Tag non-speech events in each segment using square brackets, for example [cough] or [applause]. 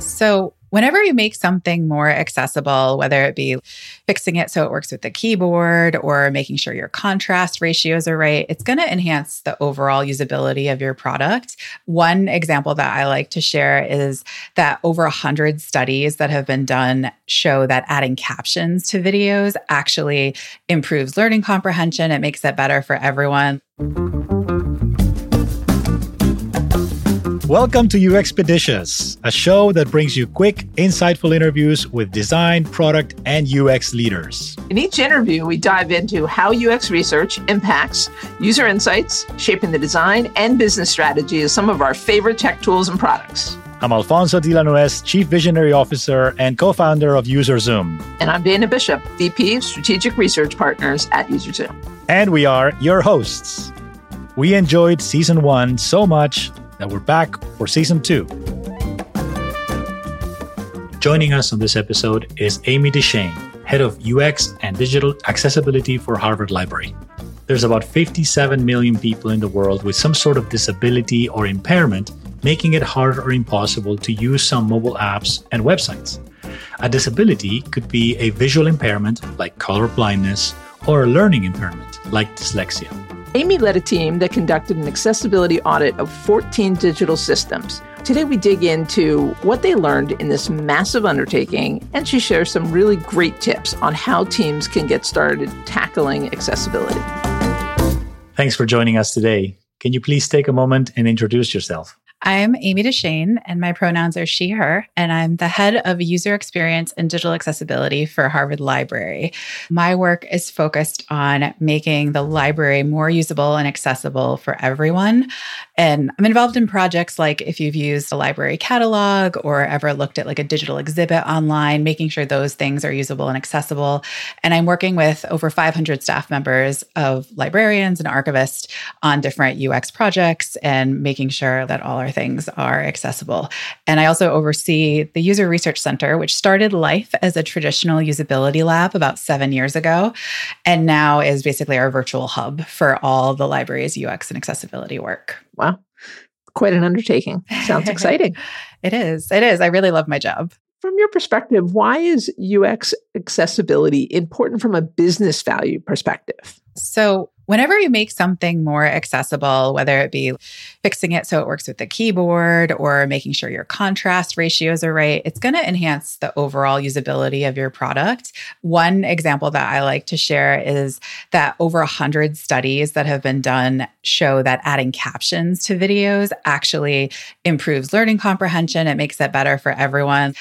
So, whenever you make something more accessible, whether it be fixing it so it works with the keyboard or making sure your contrast ratios are right, it's going to enhance the overall usability of your product. One example that I like to share is that over 100 studies that have been done show that adding captions to videos actually improves learning comprehension. It makes it better for everyone. Welcome to UXpeditious, a show that brings you quick, insightful interviews with design, product, and UX leaders. In each interview, we dive into how UX research impacts user insights, shaping the design and business strategy of some of our favorite tech tools and products. I'm Alfonso de la Nuez, Chief Visionary Officer and co founder of UserZoom. And I'm Dana Bishop, VP of Strategic Research Partners at UserZoom. And we are your hosts. We enjoyed season one so much that we're back for season two. Joining us on this episode is Amy Deschenes, head of UX and digital accessibility for Harvard Library. There's about 57 million people in the world with some sort of disability or impairment, making it hard or impossible to use some mobile apps and websites. A disability could be a visual impairment like color blindness or a learning impairment like dyslexia. Amy led a team that conducted an accessibility audit of 14 digital systems. Today, we dig into what they learned in this massive undertaking, and she shares some really great tips on how teams can get started tackling accessibility. Thanks for joining us today. Can you please take a moment and introduce yourself? I'm Amy Deschenes, and my pronouns are she, her, and I'm the head of user experience and digital accessibility for Harvard Library. My work is focused on making the library more usable and accessible for everyone. And I'm involved in projects like if you've used a library catalog or ever looked at like a digital exhibit online, making sure those things are usable and accessible. And I'm working with over 500 staff members of librarians and archivists on different UX projects and making sure that all our things are accessible. And I also oversee the User Research Center, which started life as a traditional usability lab about seven years ago, and now is basically our virtual hub for all the library's UX and accessibility work. Wow. Quite an undertaking. Sounds [laughs] exciting. it is. It is. I really love my job. From your perspective, why is UX accessibility important from a business value perspective? So, whenever you make something more accessible, whether it be fixing it so it works with the keyboard or making sure your contrast ratios are right, it's going to enhance the overall usability of your product. One example that I like to share is that over 100 studies that have been done show that adding captions to videos actually improves learning comprehension. It makes it better for everyone.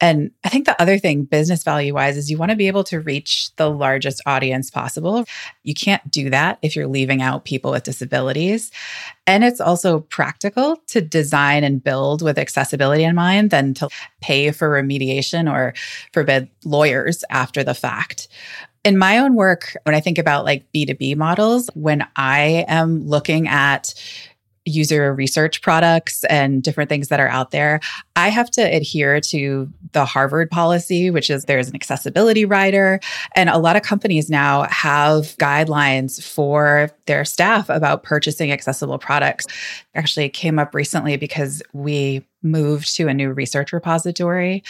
And I think the other thing, business value wise, is you want to be able to reach the largest audience possible. You can't do that if you're leaving out people with disabilities. And it's also practical to design and build with accessibility in mind than to pay for remediation or forbid lawyers after the fact. In my own work, when I think about like B2B models, when I am looking at user research products and different things that are out there, I have to adhere to the Harvard policy, which is there's an accessibility rider. And a lot of companies now have guidelines for their staff about purchasing accessible products. Actually, came up recently because we moved to a new research repository.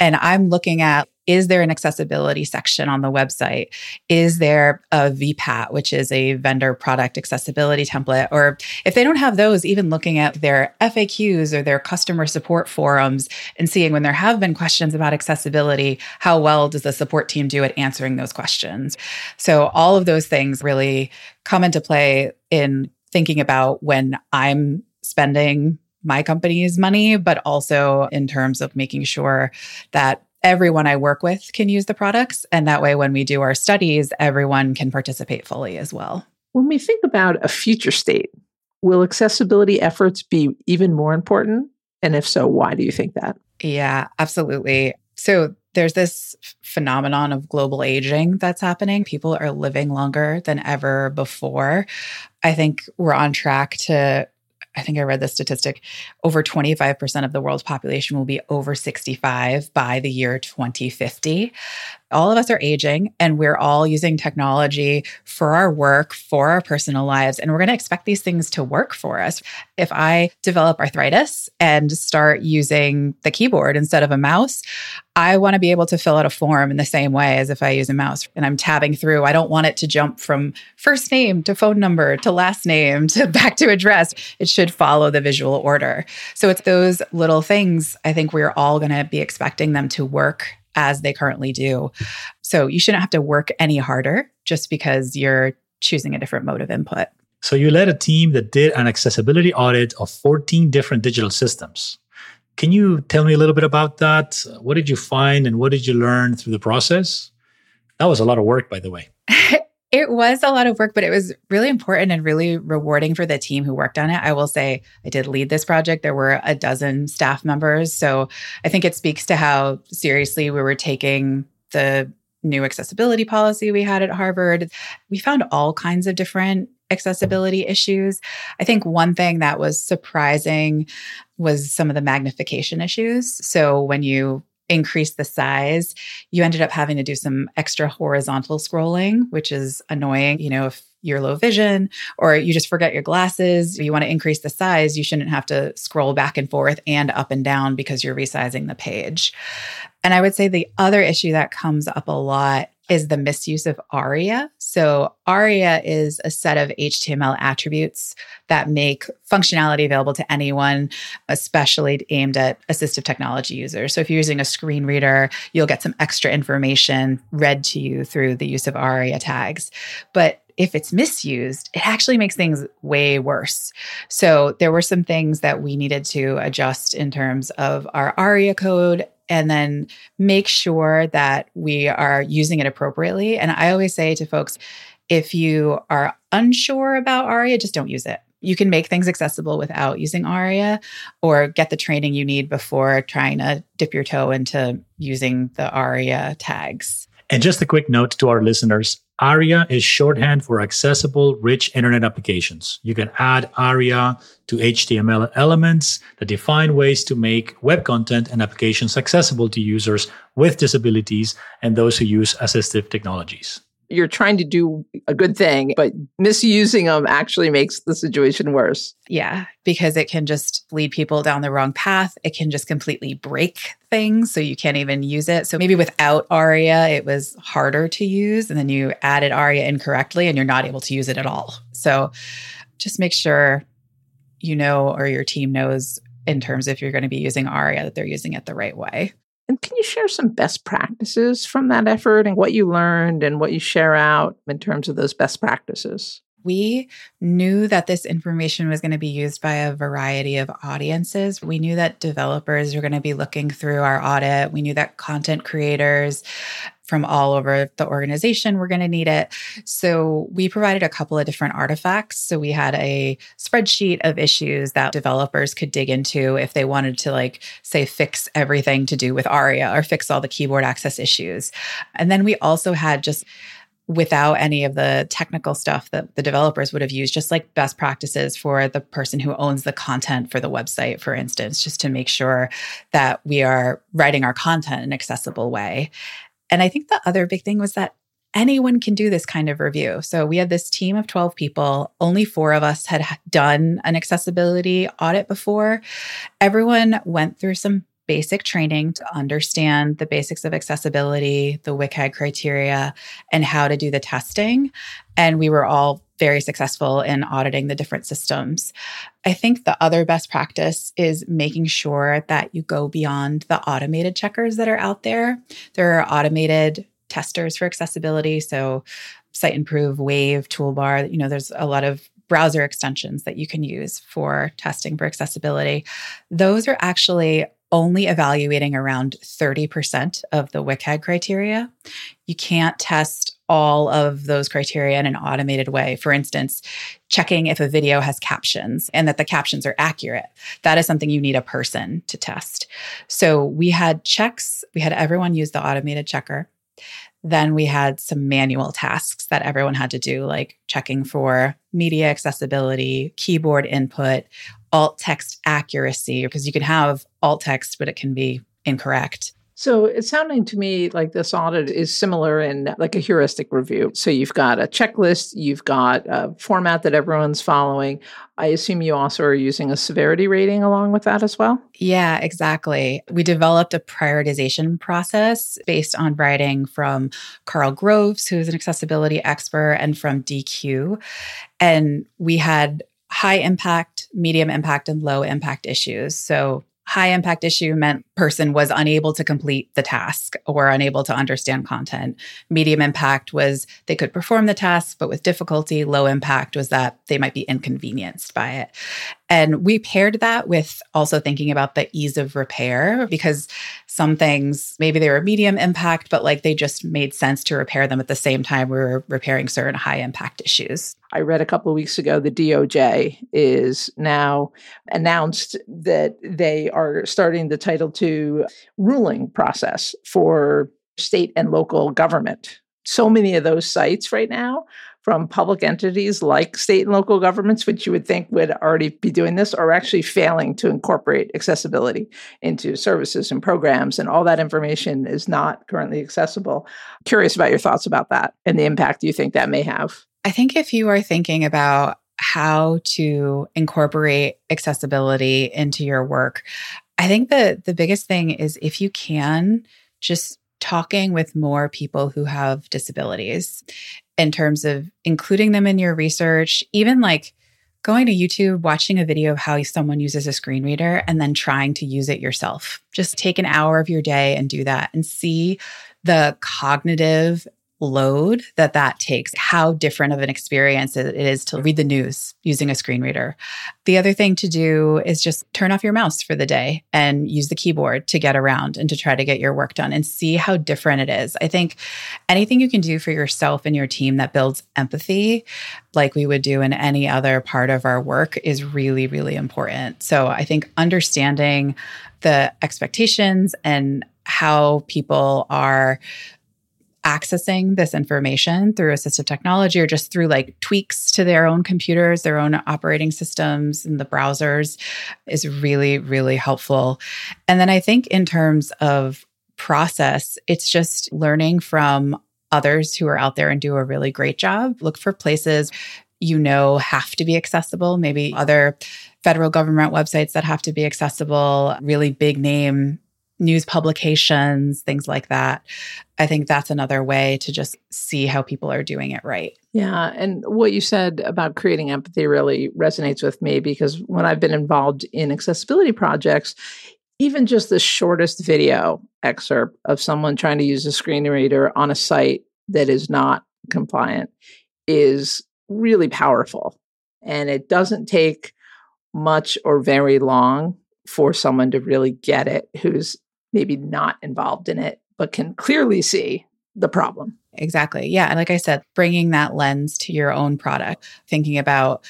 And I'm looking at is there an accessibility section on the website? Is there a VPAT, which is a vendor product accessibility template? Or if they don't have those, even looking at their FAQs or their customer support forums and seeing when there have been questions about accessibility, how well does the support team do at answering those questions? So, all of those things really come into play in thinking about when I'm spending my company's money, but also in terms of making sure that everyone I work with can use the products. And that way, when we do our studies, everyone can participate fully as well. When we think about a future state, will accessibility efforts be even more important? And if so, why do you think that? Yeah, absolutely. So there's this phenomenon of global aging that's happening. People are living longer than ever before. I think we're on track to I think I read the statistic over 25% of the world's population will be over 65 by the year 2050. All of us are aging and we're all using technology for our work, for our personal lives, and we're going to expect these things to work for us. If I develop arthritis and start using the keyboard instead of a mouse, I want to be able to fill out a form in the same way as if I use a mouse and I'm tabbing through. I don't want it to jump from first name to phone number to last name to [laughs] back to address. It should follow the visual order. So it's those little things I think we're all going to be expecting them to work as they currently do. So you shouldn't have to work any harder just because you're choosing a different mode of input. So you led a team that did an accessibility audit of 14 different digital systems. Can you tell me a little bit about that? What did you find and what did you learn through the process? That was a lot of work, by the way. [laughs] it was a lot of work, but it was really important and really rewarding for the team who worked on it. I will say I did lead this project. There were a dozen staff members. So I think it speaks to how seriously we were taking the new accessibility policy we had at Harvard. We found all kinds of different accessibility issues. I think one thing that was surprising was some of the magnification issues. So when you increase the size, you ended up having to do some extra horizontal scrolling, which is annoying. You know, if you're low vision or you just forget your glasses, you want to increase the size, you shouldn't have to scroll back and forth and up and down because you're resizing the page. And I would say the other issue that comes up a lot is the misuse of ARIA. So, ARIA is a set of HTML attributes that make functionality available to anyone, especially aimed at assistive technology users. So, if you're using a screen reader, you'll get some extra information read to you through the use of ARIA tags. But if it's misused, it actually makes things way worse. So there were some things that we needed to adjust in terms of our ARIA code and then make sure that we are using it appropriately. And I always say to folks, if you are unsure about ARIA, just don't use it. You can make things accessible without using ARIA or get the training you need before trying to dip your toe into using the ARIA tags. And just a quick note to our listeners ARIA is shorthand for accessible, rich internet applications. You can add ARIA to HTML elements that define ways to make web content and applications accessible to users with disabilities and those who use assistive technologies you're trying to do a good thing, but misusing them actually makes the situation worse. Yeah, because it can just lead people down the wrong path. It can just completely break things so you can't even use it. So maybe without ARIA, it was harder to use, and then you added ARIA incorrectly and you're not able to use it at all. So just make sure you know or your team knows in terms if you're going to be using ARIA that they're using it the right way. And can you share some best practices from that effort and what you learned and what you share out in terms of those best practices? We knew that this information was going to be used by a variety of audiences. We knew that developers were going to be looking through our audit. We knew that content creators from all over the organization were going to need it. So we provided a couple of different artifacts. So we had a spreadsheet of issues that developers could dig into if they wanted to, like, say, fix everything to do with ARIA or fix all the keyboard access issues. And then we also had just without any of the technical stuff that the developers would have used, just like best practices for the person who owns the content for the website, for instance, just to make sure that we are writing our content in an accessible way. And I think the other big thing was that anyone can do this kind of review. So we had this team of 12 people. Only four of us had done an accessibility audit before. Everyone went through some basic training to understand the basics of accessibility, the WCAG criteria, and how to do the testing. And we were all very successful in auditing the different systems. I think the other best practice is making sure that you go beyond the automated checkers that are out there. There are automated testers for accessibility. So, Siteimprove, Wave, Toolbar, you know, there's a lot of browser extensions that you can use for testing for accessibility. Those are actually only evaluating around 30% of the WCAG criteria. You can't test all of those criteria in an automated way. For instance, checking if a video has captions and that the captions are accurate. That is something you need a person to test. So we had checks, we had everyone use the automated checker. Then we had some manual tasks that everyone had to do, like checking for media accessibility, keyboard input, alt text accuracy, because you can have alt text, but it can be incorrect. So it's sounding to me like this audit is similar in like a heuristic review. So you've got a checklist, you've got a format that everyone's following. I assume you also are using a severity rating along with that as well? Yeah, exactly. We developed a prioritization process based on writing from Karl Groves, who's an accessibility expert, and from Deque. And we had high impact, medium impact, and low impact issues. So high impact issue meant person was unable to complete the task or unable to understand content. Medium impact was they could perform the task, but with difficulty. Low impact was that they might be inconvenienced by it. And we paired that with also thinking about the ease of repair because some things, maybe they were medium impact, but like they just made sense to repair them at the same time we were repairing certain high impact issues. I read a couple of weeks ago the DOJ is now announced that they are starting the Title II ruling process for state and local government. So many of those sites right now from public entities like state and local governments, which you would think would already be doing this, are actually failing to incorporate accessibility into services and programs. And all that information is not currently accessible. Curious about your thoughts about that and the impact you think that may have. I think if you are thinking about how to incorporate accessibility into your work, I think that the biggest thing is if you can just talking with more people who have disabilities in terms of including them in your research, even like going to YouTube, watching a video of how someone uses a screen reader, and then trying to use it yourself. Just take an hour of your day and do that and see the cognitive load that that takes, how different of an experience it is to read the news using a screen reader. The other thing to do is just turn off your mouse for the day and use the keyboard to get around and to try to get your work done and see how different it is. I think anything you can do for yourself and your team that builds empathy, like we would do in any other part of our work, is really, really important. So I think understanding the expectations and how people are accessing this information through assistive technology or just through like tweaks to their own computers, their own operating systems and the browsers is really, really helpful. And then I think in terms of process, it's just learning from others who are out there and do a really great job. Look for places you know have to be accessible, maybe other federal government websites that have to be accessible, really big name news publications, things like that. I think that's another way to just see how people are doing it right. Yeah. And what you said about creating empathy really resonates with me because when I've been involved in accessibility projects, even just the shortest video excerpt of someone trying to use a screen reader on a site that is not compliant is really powerful. And it doesn't take much or very long for someone to really get it who's maybe not involved in it, but can clearly see the problem. Exactly. Yeah. And like I said, bringing that lens to your own product, thinking about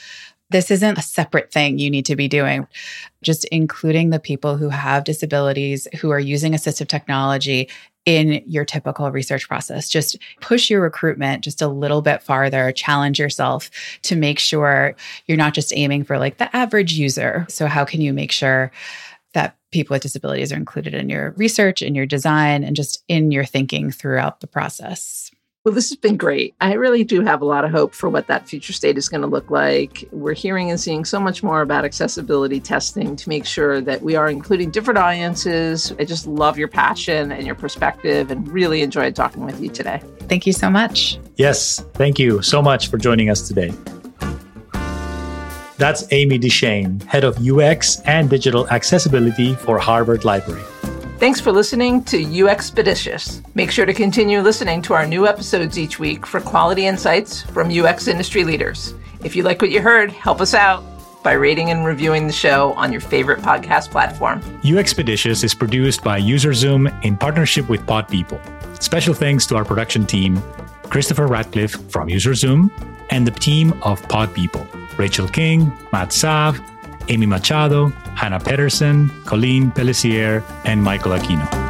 this isn't a separate thing you need to be doing. Just including the people who have disabilities who are using assistive technology in your typical research process. Just push your recruitment just a little bit farther, challenge yourself to make sure you're not just aiming for like the average user. So, how can you make sure people with disabilities are included in your research, in your design, and just in your thinking throughout the process. Well, this has been great. I really do have a lot of hope for what that future state is going to look like. We're hearing and seeing so much more about accessibility testing to make sure that we are including different audiences. I just love your passion and your perspective and really enjoyed talking with you today. Thank you so much. Yes, thank you so much for joining us today. That's Amy Deschenes, Head of UX and Digital Accessibility for Harvard Library. Thanks for listening to UXpeditious. Make sure to continue listening to our new episodes each week for quality insights from UX industry leaders. If you like what you heard, help us out by rating and reviewing the show on your favorite podcast platform. UXpeditious is produced by UserZoom in partnership with Pod People. Special thanks to our production team, Christopher Ratcliffe from UserZoom, and the team of Pod People. Rachel King, Matt Sav, Amy Machado, Hannah Pedersen, Colleen Pellissier, and Michael Aquino.